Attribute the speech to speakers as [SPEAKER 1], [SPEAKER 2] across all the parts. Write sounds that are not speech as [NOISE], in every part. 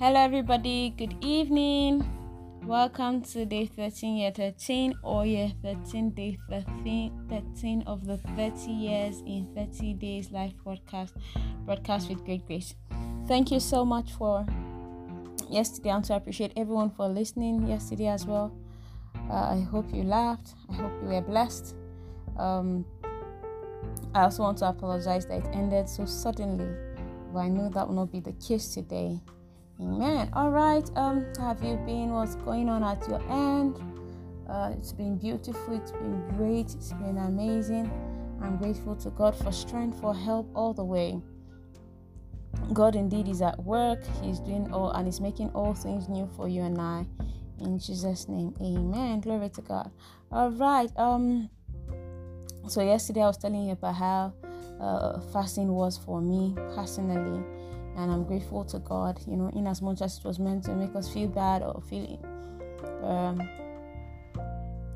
[SPEAKER 1] Hello, everybody. Good evening. Welcome to day 13, year 13, or year 13, day 13, 13 of the 30 years in 30 days live broadcast, broadcast with great grace. Thank you so much for yesterday. And to appreciate everyone for listening yesterday as well. Uh, I hope you laughed. I hope you were blessed. Um, I also want to apologize that it ended so suddenly, but I know that will not be the case today. Amen. All right. Um, have you been? What's going on at your end? Uh, it's been beautiful. It's been great. It's been amazing. I'm grateful to God for strength, for help all the way. God indeed is at work. He's doing all and He's making all things new for you and I. In Jesus' name, Amen. Glory to God. All right. Um. So yesterday I was telling you about how uh, fasting was for me personally and I'm grateful to God, you know, in as much as it was meant to make us feel bad or feel um,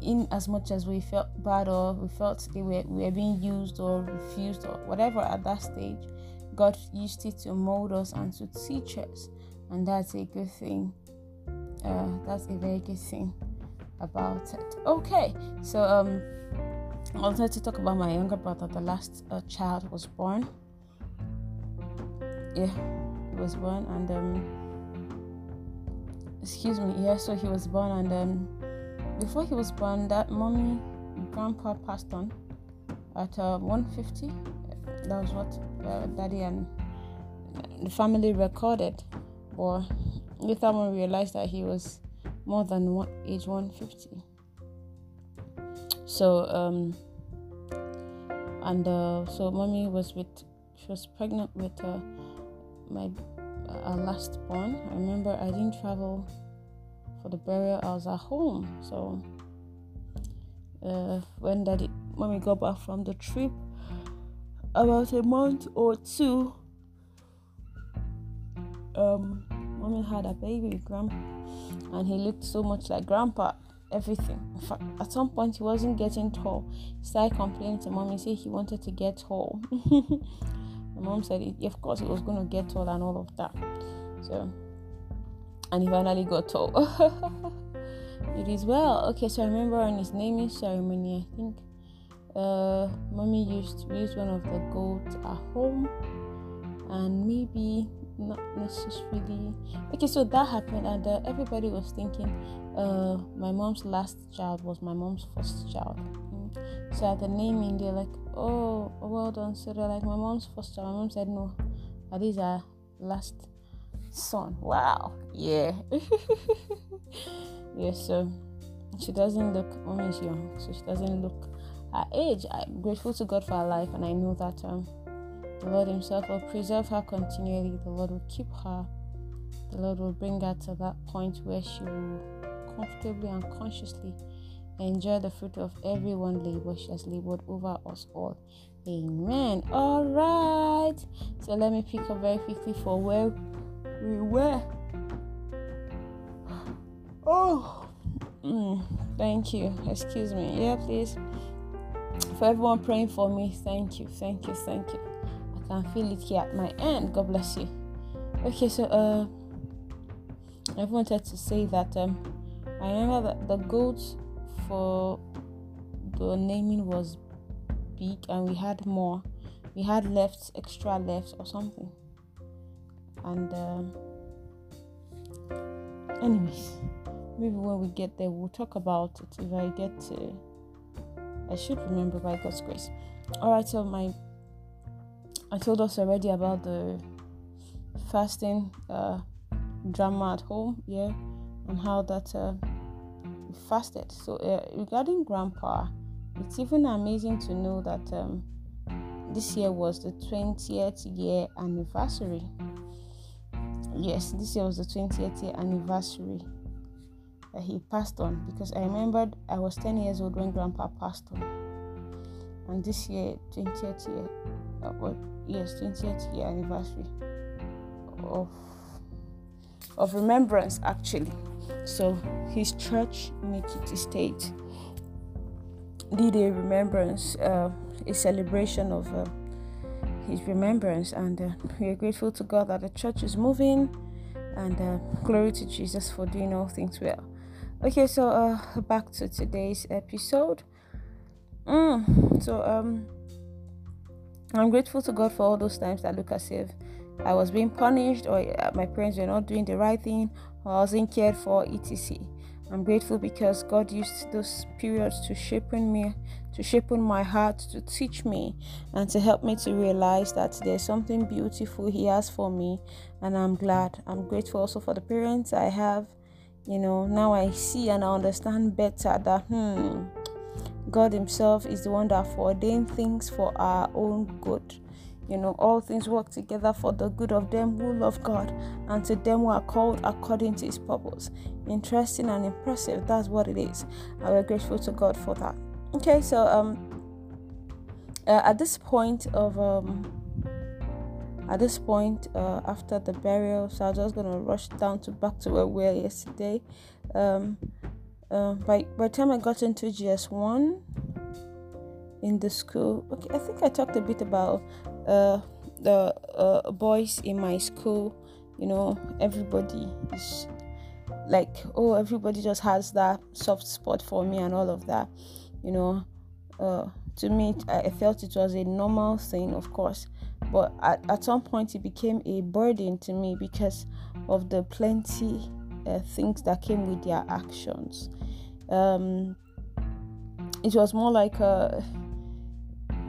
[SPEAKER 1] in as much as we felt bad or we felt we were, we were being used or refused or whatever at that stage, God used it to mold us and to teach us, and that's a good thing. Uh, that's a very good thing about it. Okay, so um, I wanted to talk about my younger brother. The last uh, child was born yeah, he was born and um, excuse me, yeah, so he was born and um, before he was born, that mommy, grandpa passed on at uh, 150. That was what uh, daddy and the family recorded. But later on, realized that he was more than one, age 150. So um, and uh, so mommy was with she was pregnant with uh, my uh, last born. I remember I didn't travel for the burial. I was at home. So uh, when daddy, when we got back from the trip, about a month or two, um, mommy had a baby grandpa, and he looked so much like grandpa. Everything. In fact, at some point he wasn't getting tall. He started complaining to mommy, say he wanted to get tall. [LAUGHS] mom said, it, of course, it was going to get tall and all of that. So, and he finally got tall. [LAUGHS] it is well. Okay, so I remember on his naming ceremony, I think uh, mommy used used one of the goats at home, and maybe not necessarily. Okay, so that happened, and uh, everybody was thinking, uh, my mom's last child was my mom's first child. Mm. So at the naming, they're like, oh, well done. They're like, my mom's first child. My mom said, no, that is our last son. Wow. Yeah. [LAUGHS] yeah, so she doesn't look, mommy is young, so she doesn't look her age. I'm grateful to God for her life, and I know that um, the Lord Himself will preserve her continually. The Lord will keep her. The Lord will bring her to that point where she will comfortably and consciously enjoy the fruit of everyone labor she has labored over us all. Amen. All right. So let me pick up very quickly for where we were. Oh, mm, thank you. Excuse me. Yeah, please. For everyone praying for me, thank you, thank you, thank you. I can feel it here at my end. God bless you. Okay, so uh, I wanted to say that um, I remember that the goats for the naming was big and we had more. We had left extra left or something. And uh, anyways maybe when we get there we'll talk about it. If i get to i should remember by god's grace. All right so my i told us already about the fasting uh, drama at home yeah and how that uh, fasted. So, uh, regarding grandpa, it's even amazing to know that um, this year was the 20th year anniversary. Yes, this year was the 20th year anniversary that he passed on because I remembered I was 10 years old when grandpa passed on. And this year, 20th year, uh, well, yes, 20th year anniversary of of remembrance actually. So his church in Ekiti State did a remembrance, uh, a celebration of uh, his remembrance, and uh, we are grateful to God that the church is moving And uh, glory to Jesus for doing all things well. Okay, so uh, back to today's episode. Mm, so um, I'm grateful to God for all those times that look as if I was being punished or uh, my parents were not doing the right thing wasn't cared for, etc. I'm grateful because God used those periods to shape me, to shape my heart, to teach me, and to help me to realize that there's something beautiful He has for me, and I'm glad. I'm grateful also for the parents I have. You know, now I see and I understand better that hmm, God Himself is the one that ordained things for our own good. You know, all things work together for the good of them who love God and to them who are called according to his purpose. Interesting and impressive. That's what it is. And we're grateful to God for that. Okay, so um uh, at this point of um at this point uh, after the burial so i'm just gonna rush down to back to where we were yesterday um uh, by by the time i got into gs1 in the school okay i think i talked a bit about uh, the uh, boys in my school, you know, everybody is like, oh, everybody just has that soft spot for me and all of that, you know. Uh, to me, I felt it was a normal thing, of course, but at, at some point it became a burden to me because of the plenty uh, things that came with their actions. Um, it was more like a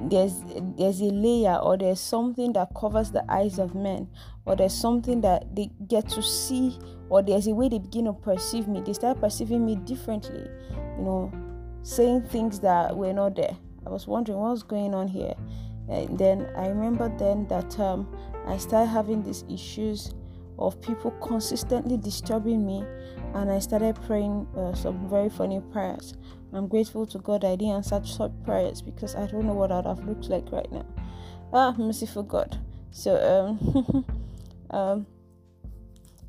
[SPEAKER 1] there's there's a layer or there's something that covers the eyes of men or there's something that they get to see or there's a way they begin to perceive me. They start perceiving me differently you know saying things that were not there. I was wondering what's going on here. And then i remember then that um, i started having these issues of people consistently disturbing me and i started praying uh, some very funny prayers I'm grateful to God I didn't answer such prayers because I don't know what I'd have looked like right now. Ah, merciful God. So um, [LAUGHS] um,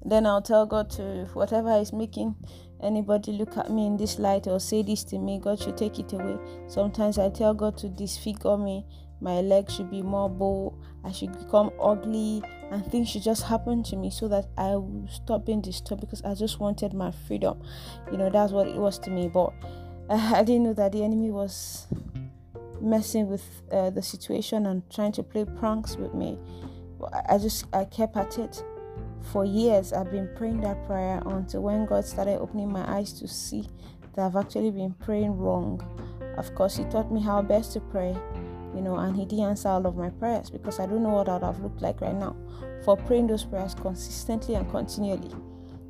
[SPEAKER 1] then I'll tell God to whatever is making anybody look at me in this light or say this to me, God should take it away. Sometimes I tell God to disfigure me. My legs should be more bold. I should become ugly, and things should just happen to me so that I will stop being disturbed because I just wanted my freedom. You know, that's what it was to me. But [LAUGHS] I didn't know that the enemy was messing with uh, the situation and trying to play pranks with me. I just I kept at it for years. I've been praying that prayer until when God started opening my eyes to see that I've actually been praying wrong. Of course, He taught me how best to pray, you know, and He didn't answer all of my prayers because I don't know what I would have looked like right now for praying those prayers consistently and continually,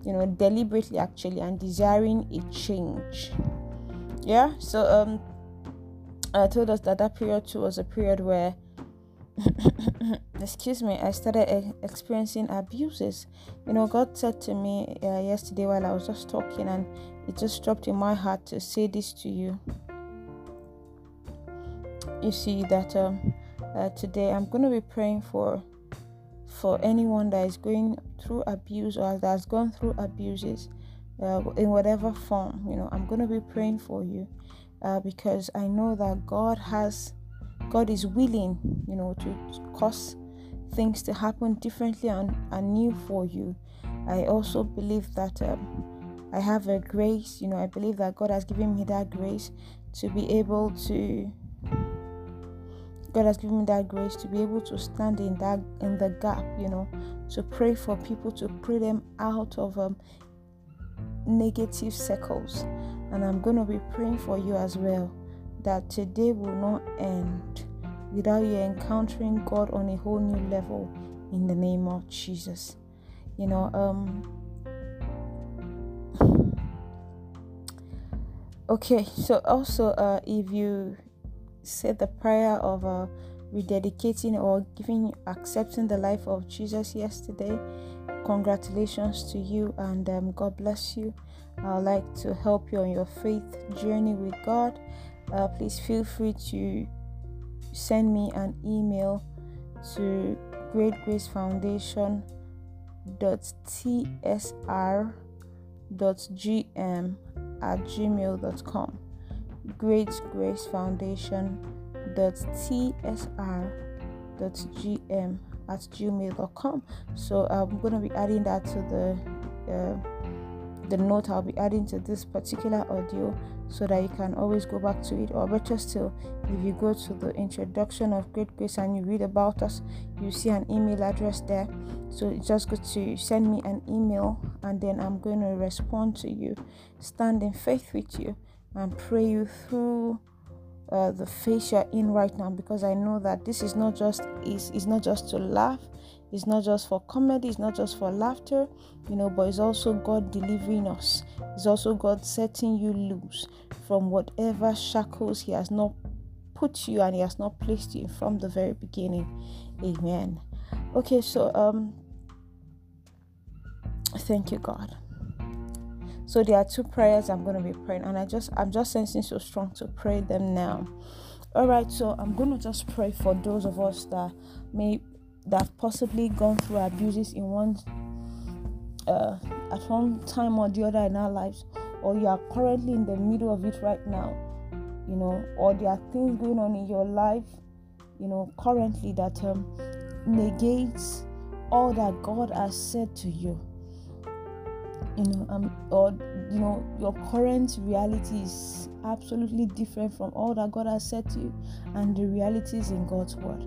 [SPEAKER 1] you know, deliberately actually, and desiring a change. Yeah so um i told us that that period too was a period where [COUGHS] excuse me i started experiencing abuses. You know god said to me uh, yesterday while i was just talking and it just dropped in my heart to say this to you you see that um, uh, today i'm going to be praying for for anyone that is going through abuse or that has gone through abuses uh, in whatever form. You know, I'm going to be praying for you uh, because I know that God has, God is willing, you know, to cause things to happen differently and, and new for you. I also believe that um, I have a grace, you know, I believe that God has given me that grace to be able to. God has given me that grace to be able to stand in that in the gap, you know, to pray for people, to pray them out of um, negative circles. And I'm going to be praying for you as well that today will not end without you encountering God on a whole new level in the name of Jesus. You know, um [SIGHS] okay, so also uh if you said the prayer of uh rededicating or giving accepting the life of Jesus yesterday, Congratulations to you and um, God bless you. I'd like to help you on your faith journey with God. Uh, please feel free to send me an email to Great Grace Foundation at gmail.com great grace foundation tsr.gm at gmail.com. So I'm going to be adding that to the uh, the note I'll be adding to this particular audio so that you can always go back to it. Or better still, if you go to the introduction of Great Grace and you read about us, you see an email address there. So just go to send me an email and then I'm going to respond to you, stand in faith with you, and pray you through. Uh, the phase you're in right now because I know that this is not just is is not just to laugh it's not just for comedy, it's not just for laughter, you know, but it's also God delivering us. It's also God setting you loose from whatever shackles He has not put you and He has not placed you from the very beginning. Amen. Okay, so um thank you, God. So there are two prayers I'm going to be praying, and I just I'm just sensing so strong to pray them now. All right, so I'm going to just pray for those of us that may that have possibly gone through abuses in one uh, at one time or the other in our lives, or you are currently in the middle of it right now, you know, or there are things going on in your life, you know, currently that um, negates all that God has said to you. You know, um, or you know, your current reality is absolutely different from all that God has said to you and the realities in God's word.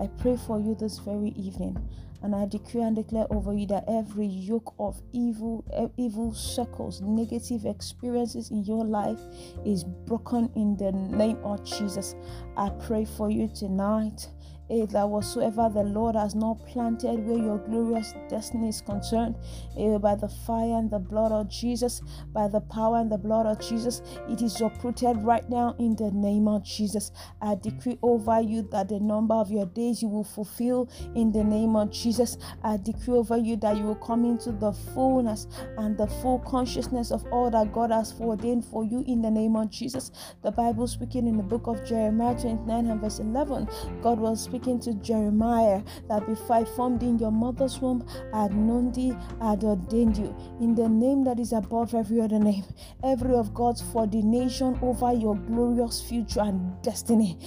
[SPEAKER 1] I pray for you this very evening, and I decree and declare over you that every yoke of evil, evil circles, negative experiences in your life is broken in the name of Jesus. I pray for you tonight eh, that whatsoever the Lord has not planted where your glorious destiny is concerned, eh, by the fire and the blood of Jesus, by the power and the blood of Jesus, it is uprooted right now in the name of Jesus. I decree over you that the number of your days you will fulfill in the name of Jesus. I decree over you that you will come into the fullness and the full consciousness of all that God has ordained for you in the name of Jesus. The Bible speaking in the book of Jeremiah 29 and verse 11, God was speaking speaking to Jeremiah that before I formed in your mother's womb, I had known thee, I had ordained you in the name that is above every other name, every of God's ordination over your glorious future and destiny.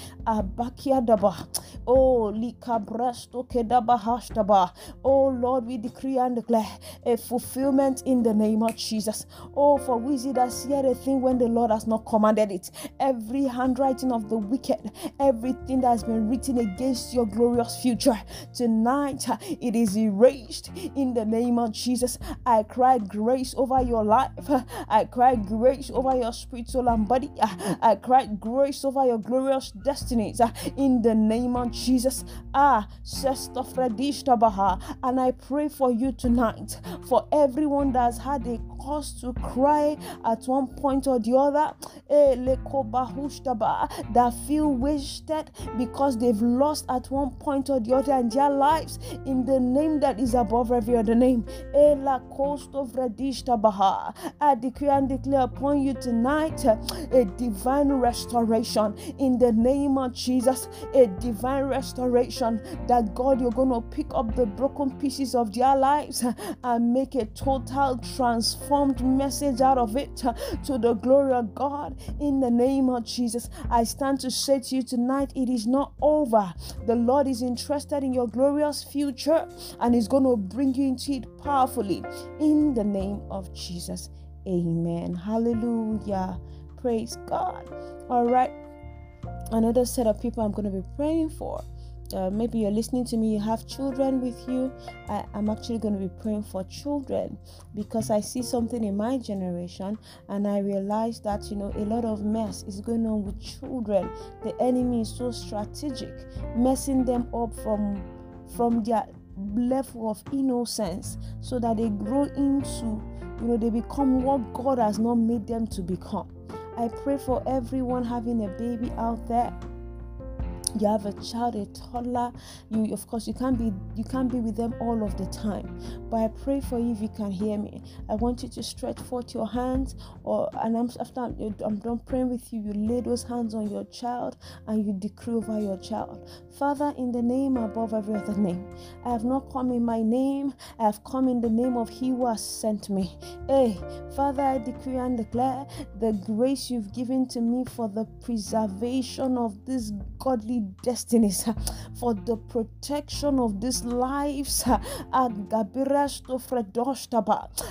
[SPEAKER 1] Oh, likabrasto kedaba hashtaba. Oh Lord, we decree and declare a fulfillment in the name of Jesus. Oh, for we see that see a thing when the Lord has not commanded it. Every handwriting of the wicked, everything that has been written against your glorious future. Tonight, it is erased in the name of Jesus. I cry grace over your life. I cry grace over your spiritual and body. I cry grace over your glorious destinies in the name of Jesus. Ah, and I pray for you tonight for everyone that has had a cause to cry at one point or the other eh, that feel wasted because they've lost at one point or the other in their lives in the name that is above every other name. I decree and declare upon you tonight a divine restoration in the name of Jesus. A divine restoration that God, you're going to pick up the broken pieces of their lives and make a total transformed message out of it to the glory of God in the name of Jesus. I stand to say to you tonight, it is not over. The Lord is interested in your glorious future and is going to bring you into it powerfully in the name of Jesus. Amen. Hallelujah. Praise God. All right. Another set of people I'm going to be praying for uh, maybe you're listening to me, you have children with you. I, am actually going to be praying for children because I see something in my generation and I realize that, you know, a lot of mess is going on with children. The enemy is so strategic, messing them up from from their level of innocence so that they grow into, you know, they become what God has not made them to become. I pray for everyone having a baby out there you have a child a toddler you of course you can't be you can't be with them all of the time But I pray for you if you can hear me. I want you to stretch forth your hands, or and I'm, after I'm, done praying with you, you lay those hands on your child and you decree over your child. Father, in the name above every other name, I have not come in my name, I have come in the name of He who has sent me. Hey, Father, I decree and declare the grace you've given to me for the preservation of these godly destinies, [LAUGHS] for the protection of these lives, [LAUGHS]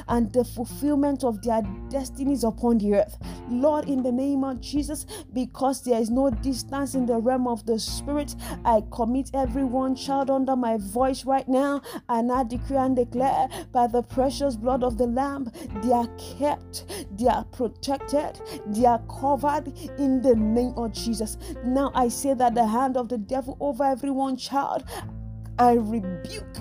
[SPEAKER 1] and the fulfillment of their destinies upon the earth. Lord, in the name of Jesus, because there is no distance in the realm of the Spirit, I commit everyone child under my voice right now, and I decree and declare by the precious blood of the Lamb, they are kept, they are protected, they are covered in the name of Jesus. Now I say that the hand of the devil over everyone child, I rebuke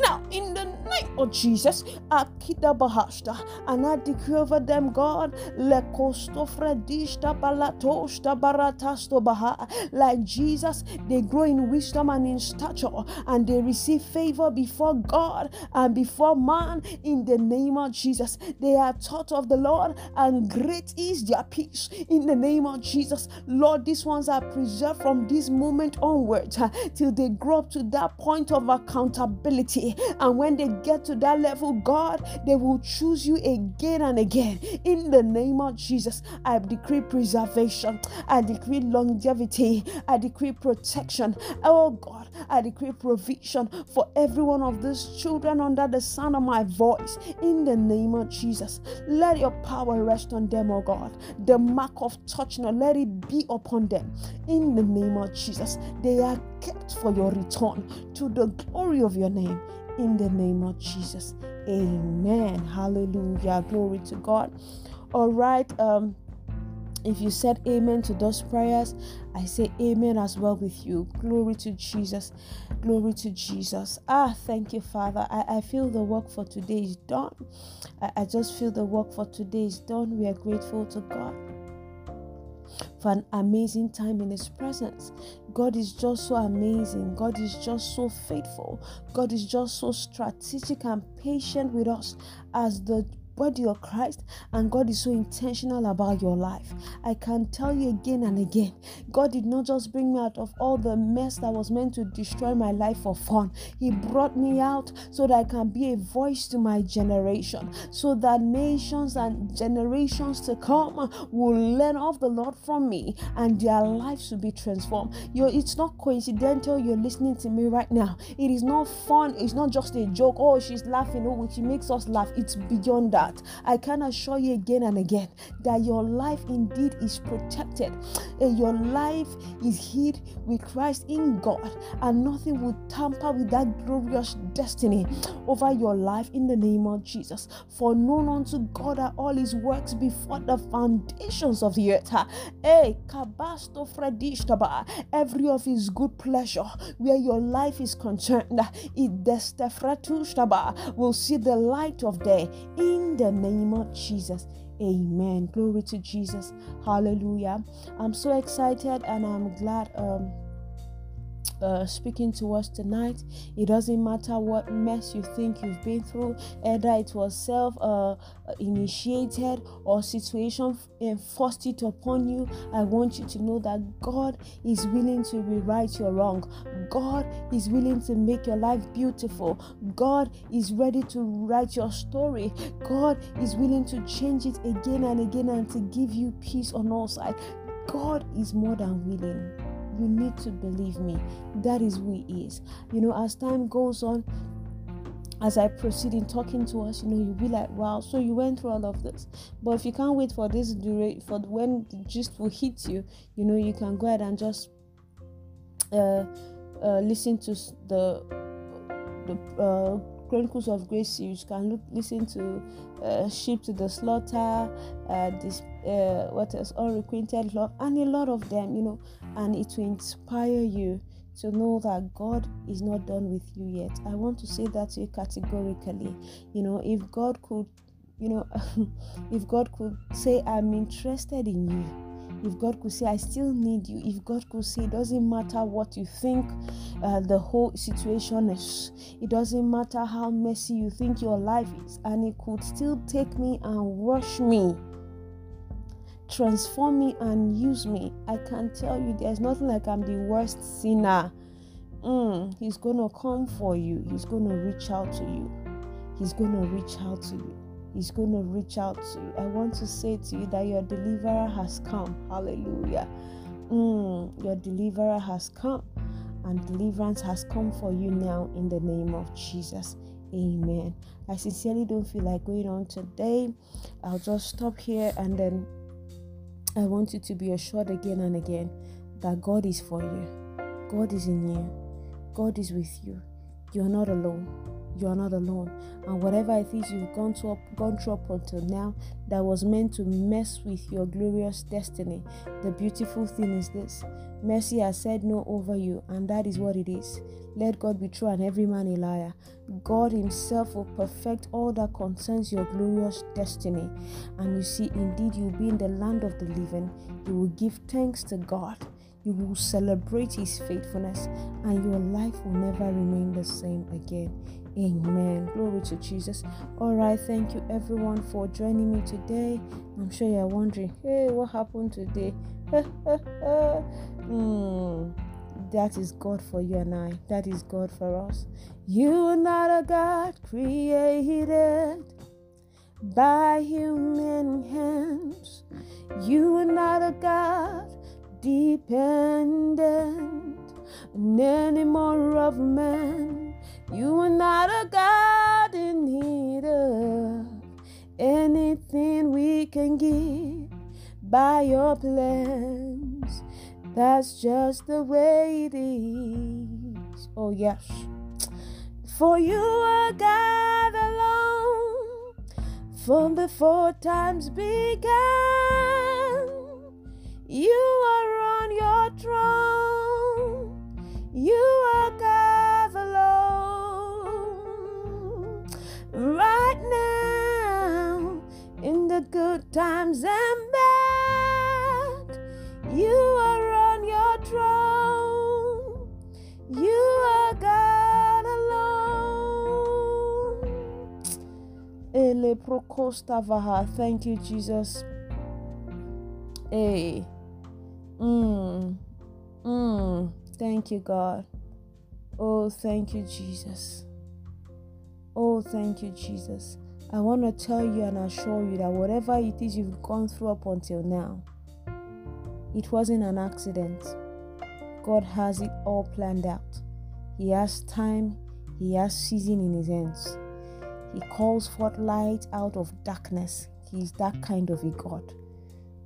[SPEAKER 1] now in the name of Jesus. Akida Bahashta. And I decree over them, God, le Lekostofredishta Balatoshta Baratasto Baha. Like Jesus, they grow in wisdom and in stature, and they receive favor before God and before man in the name of Jesus. They are taught of the Lord, and great is their peace in the name of Jesus. Lord, these ones are preserved from this moment onwards uh, till they grow up to that point of accountability. And when they get to that level, God, they will choose you again and again. In the name of Jesus, I decree preservation, I decree longevity, I decree protection. Oh God, I decree provision for every one of these children under the sound of my voice. In the name of Jesus, let your power rest on them, oh God. The mark of touch, now let it be upon them. In the name of Jesus, they are kept for your return to the glory of your name in the name of Jesus. Amen. Hallelujah. Glory to God. All right. Um, if you said amen to those prayers, I say amen as well with you. Glory to Jesus. Glory to Jesus. Ah, thank you, Father. I, I feel the work for today is done. I, I just feel the work for today is done. We are grateful to God for an amazing time in His presence. God is just so amazing. God is just so faithful. God is just so strategic and patient with us as the body of Christ, and God is so intentional about your life. I can tell you again and again, God did not just bring me out of all the mess that was meant to destroy my life for fun. He brought me out so that I can be a voice to my generation, so that nations and generations to come will learn of the Lord from me and their lives will be transformed. You're, it's not coincidental you're listening to me right now. It is not fun, it's not just a joke. Oh, she's laughing, oh, she makes us laugh. It's beyond that I can assure you again and again that your life indeed is protected. And Your life is hid with Christ in God, and nothing will tamper with that glorious destiny over your life in the name of Jesus. For known unto God are all his works before the foundations of the earth. Hey, kabasto fredishtaba, every of his good pleasure where your life is concerned, it destefretushtaba will see the light of day in the name of Jesus. Amen. Glory to Jesus. Hallelujah. I'm so excited and I'm glad um uh, speaking to us tonight. It doesn't matter what mess you think you've been through, either it was self uh, initiated or situation forced it upon you. I want you to know that God is willing to rewrite your wrong. God is willing to make your life beautiful. God is ready to write your story. God is willing to change it again and again and to give you peace on all sides. God is more than willing you need to believe me. That is who He is. You know, as time goes on, as I proceed in talking to us, you know, you'll be like, wow, so you went through all of this. But if you can't wait for this duration, for when the gist will hit you, you know, you can go ahead and just uh, uh, listen to the the uh, Chronicles of Grace series. You can look, listen to uh, Sheep to the Slaughter, uh, this uh, what else, Unrequited Love, and a lot of them, you know, and it will inspire you to know that God is not done with you yet. I want to say that to you categorically. You know, if God could, you know, [LAUGHS] if God could say, I'm interested in you, if God could say, I still need you, if God could say, it doesn't matter what you think uh, the whole situation is, it doesn't matter how messy you think your life is, and it could still take me and wash me transform me and use me. I can tell you there's nothing like I'm the worst sinner. Mm, he's gonna come for you, he's gonna reach out to you, he's gonna reach out to you. He's going to reach out to you. I want to say to you that your deliverer has come. Hallelujah. Mm, your deliverer has come, and deliverance has come for you now in the name of Jesus. Amen. I sincerely don't feel like going on today. I'll just stop here and then I want you to be assured again and again that God is for you, God is in you, God is with you. You are not alone. You are not alone. And whatever it is you've gone, to up, gone through up until now that was meant to mess with your glorious destiny, the beautiful thing is this mercy has said no over you, and that is what it is. Let God be true and every man a liar. God Himself will perfect all that concerns your glorious destiny. And you see, indeed, you'll be in the land of the living. You will give thanks to God. You will celebrate His faithfulness, and your life will never remain the same again. Amen. Glory to Jesus. All right. Thank you, everyone, for joining me today. I'm sure you're wondering, hey, what happened today? [LAUGHS] mm, that is God for you and I. That is God for us. You are not a God created by human hands. You are not a God dependent on any more of man. You are not a God in need of anything we can give by your plans. That's just the way it is. Oh, yes. For you are God alone from before times began. Procosta. Thank you, Jesus. Hey. Mm. Mm. Thank you, God. Oh, thank you, Jesus. Oh, thank you, Jesus. I want to tell you and assure you that whatever it is you've gone through up until now, it wasn't an accident. God has it all planned out. He has time, He has season in His hands. He calls forth light out of darkness. He's that kind of a God.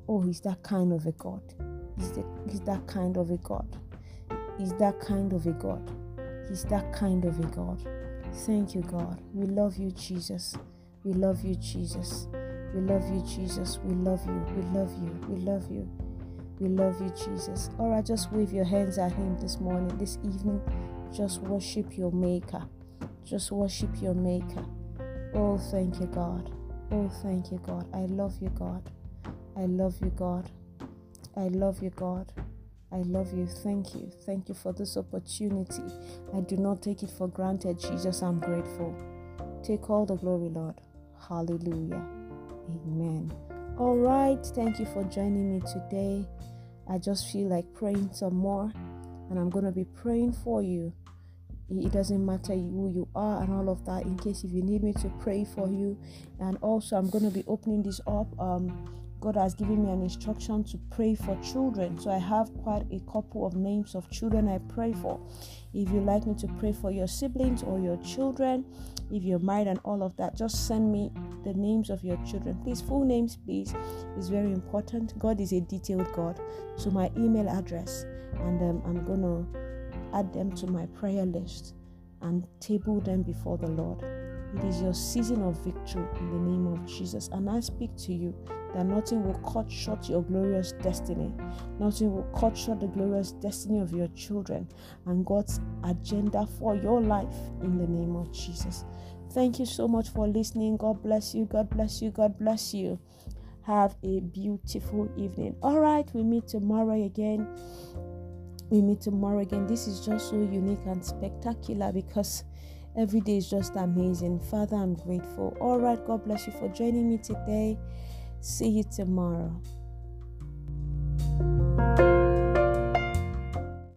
[SPEAKER 1] Oh, He's that kind of a God. He's, the, he's that kind of a God. He's that kind of a God. He's that kind of a God. Thank you, God. We love you, Jesus. We love you, Jesus. We love you, Jesus. We love you. We love you. We love you. We love you, Jesus. All right, just wave your hands at Him this morning, this evening. Just worship your Maker. Just worship your Maker. Oh, thank you, God. Oh, thank you, God. I love you, God. I love you, God. I love you, God. I love you. Thank you. Thank you for this opportunity. I do not take it for granted, Jesus. I'm grateful. Take all the glory, Lord. Hallelujah. Amen. All right. Thank you for joining me today. I just feel like praying some more, and I'm going to be praying for you. It doesn't matter who you are and all of that. In case if you need me to pray for you, and also I'm going to be opening this up. Um, God has given me an instruction to pray for children. So I have quite a couple of names of children I pray for. If you like me to pray for your siblings or your children, if you're married and all of that, just send me the names of your children. Please, full names, please. is very important. God is a detailed God. So my email address, and um, I'm gonna add them to my prayer list and table them before the Lord. It is your season of victory in the name of Jesus. And I speak to you that nothing will cut short your glorious destiny. Nothing will cut short the glorious destiny of your children and God's agenda for your life in the name of Jesus. Thank you so much for listening. God bless you. God bless you. God bless you.
[SPEAKER 2] have a beautiful evening. All right, we meet tomorrow again. We meet tomorrow again. This is just so unique and spectacular because every day is just amazing. Father, I'm grateful. All right, God bless you for joining me today. See you tomorrow.